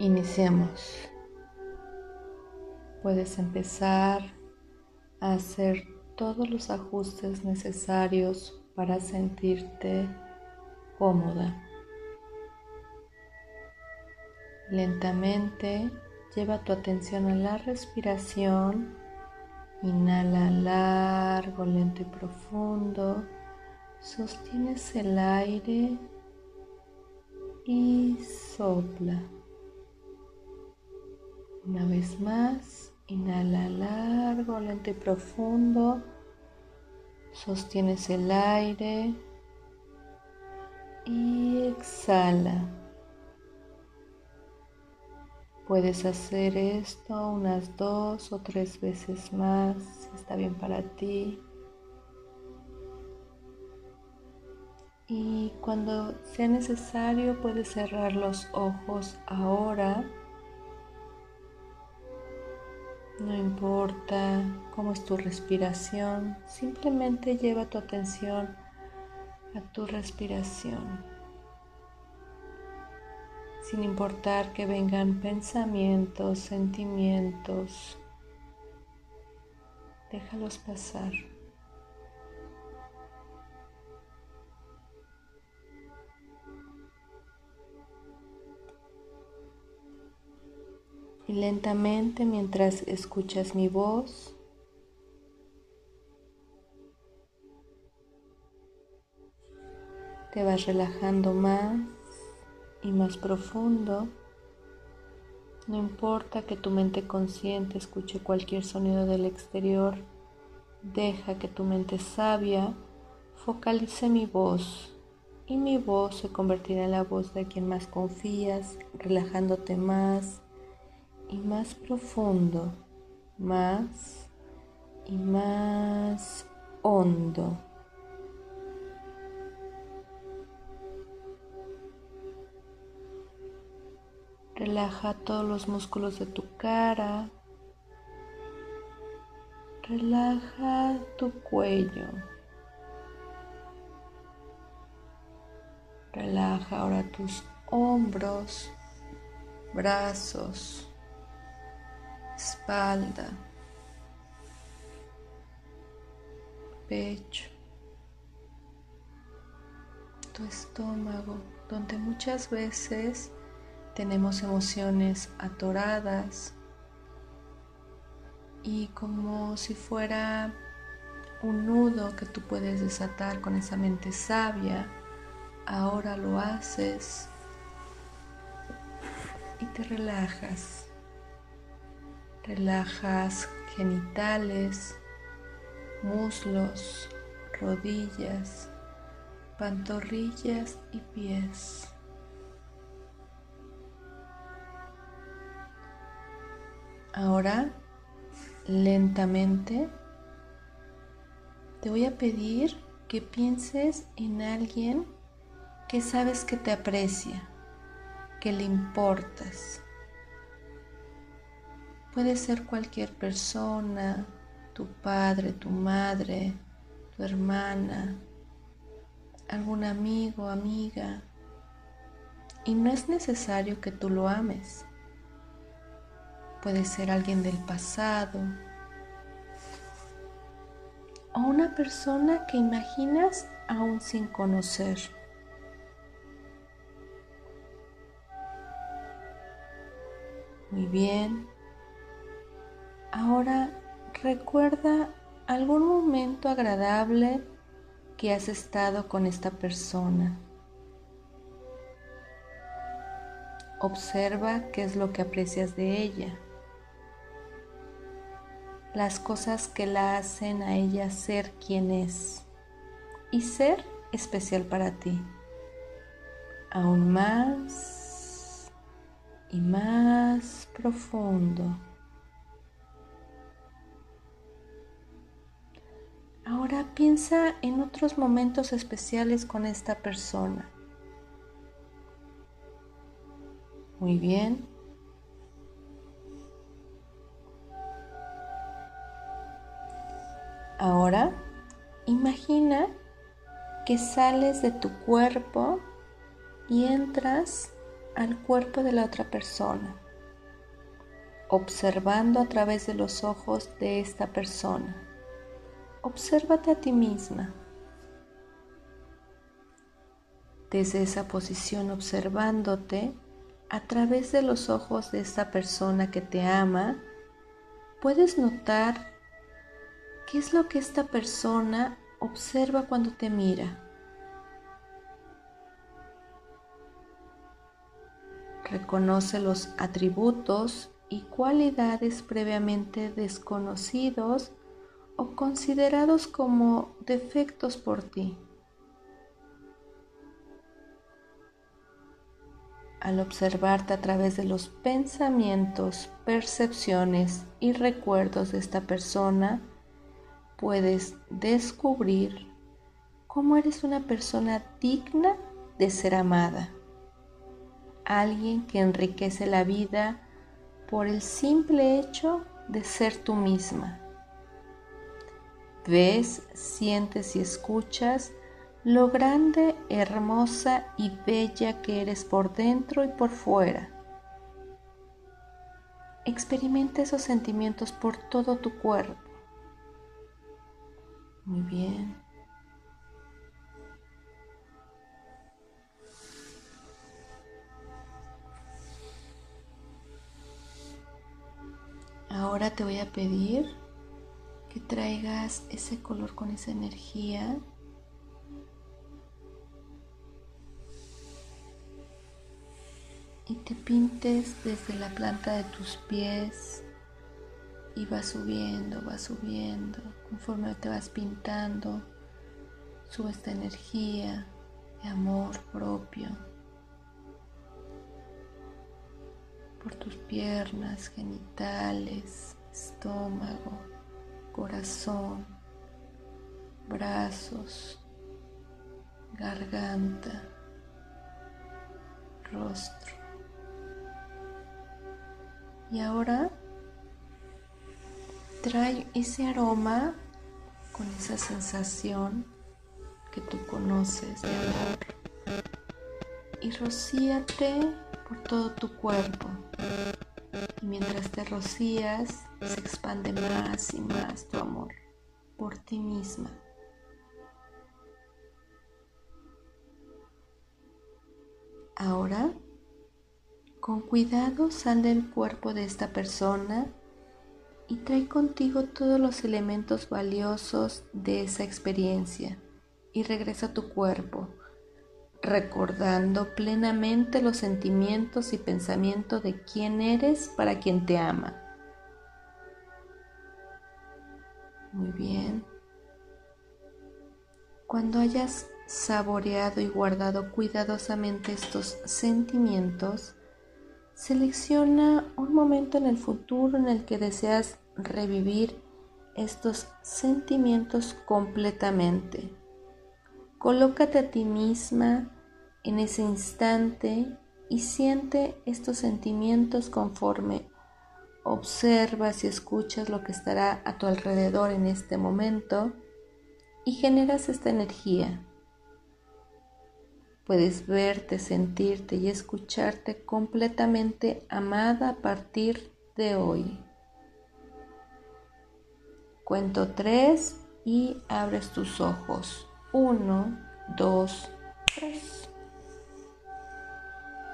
Iniciemos. Puedes empezar a hacer todos los ajustes necesarios para sentirte cómoda. Lentamente lleva tu atención a la respiración. Inhala largo, lento y profundo. Sostienes el aire y sopla. Una vez más, inhala largo, lento y profundo. Sostienes el aire y exhala. Puedes hacer esto unas dos o tres veces más, si está bien para ti. Y cuando sea necesario puedes cerrar los ojos ahora. No importa cómo es tu respiración, simplemente lleva tu atención a tu respiración sin importar que vengan pensamientos, sentimientos, déjalos pasar. Y lentamente mientras escuchas mi voz, te vas relajando más y más profundo. No importa que tu mente consciente escuche cualquier sonido del exterior, deja que tu mente sabia focalice mi voz y mi voz se convertirá en la voz de quien más confías, relajándote más y más profundo, más y más hondo. Relaja todos los músculos de tu cara. Relaja tu cuello. Relaja ahora tus hombros, brazos, espalda, pecho, tu estómago, donde muchas veces tenemos emociones atoradas y como si fuera un nudo que tú puedes desatar con esa mente sabia, ahora lo haces y te relajas. Relajas genitales, muslos, rodillas, pantorrillas y pies. Ahora, lentamente, te voy a pedir que pienses en alguien que sabes que te aprecia, que le importas. Puede ser cualquier persona, tu padre, tu madre, tu hermana, algún amigo, amiga. Y no es necesario que tú lo ames. Puede ser alguien del pasado o una persona que imaginas aún sin conocer. Muy bien. Ahora recuerda algún momento agradable que has estado con esta persona. Observa qué es lo que aprecias de ella las cosas que la hacen a ella ser quien es y ser especial para ti. Aún más y más profundo. Ahora piensa en otros momentos especiales con esta persona. Muy bien. Ahora imagina que sales de tu cuerpo y entras al cuerpo de la otra persona, observando a través de los ojos de esta persona. Obsérvate a ti misma. Desde esa posición observándote a través de los ojos de esta persona que te ama, puedes notar qué es lo que esta persona observa cuando te mira. Reconoce los atributos y cualidades previamente desconocidos o considerados como defectos por ti. Al observarte a través de los pensamientos, percepciones y recuerdos de esta persona, puedes descubrir cómo eres una persona digna de ser amada. Alguien que enriquece la vida por el simple hecho de ser tú misma. Ves, sientes y escuchas lo grande, hermosa y bella que eres por dentro y por fuera. Experimenta esos sentimientos por todo tu cuerpo. Muy bien. Ahora te voy a pedir que traigas ese color con esa energía y te pintes desde la planta de tus pies y va subiendo, va subiendo. Conforme te vas pintando, sube esta energía de amor propio por tus piernas, genitales, estómago, corazón, brazos, garganta, rostro. Y ahora trae ese aroma con esa sensación que tú conoces de amor y rocíate por todo tu cuerpo. Y mientras te rocías, se expande más y más tu amor por ti misma. Ahora, con cuidado sal del cuerpo de esta persona y trae contigo todos los elementos valiosos de esa experiencia y regresa a tu cuerpo, recordando plenamente los sentimientos y pensamientos de quién eres para quien te ama. Muy bien. Cuando hayas saboreado y guardado cuidadosamente estos sentimientos, Selecciona un momento en el futuro en el que deseas revivir estos sentimientos completamente. Colócate a ti misma en ese instante y siente estos sentimientos conforme observas y escuchas lo que estará a tu alrededor en este momento y generas esta energía. Puedes verte, sentirte y escucharte completamente amada a partir de hoy. Cuento tres y abres tus ojos. Uno, dos, tres.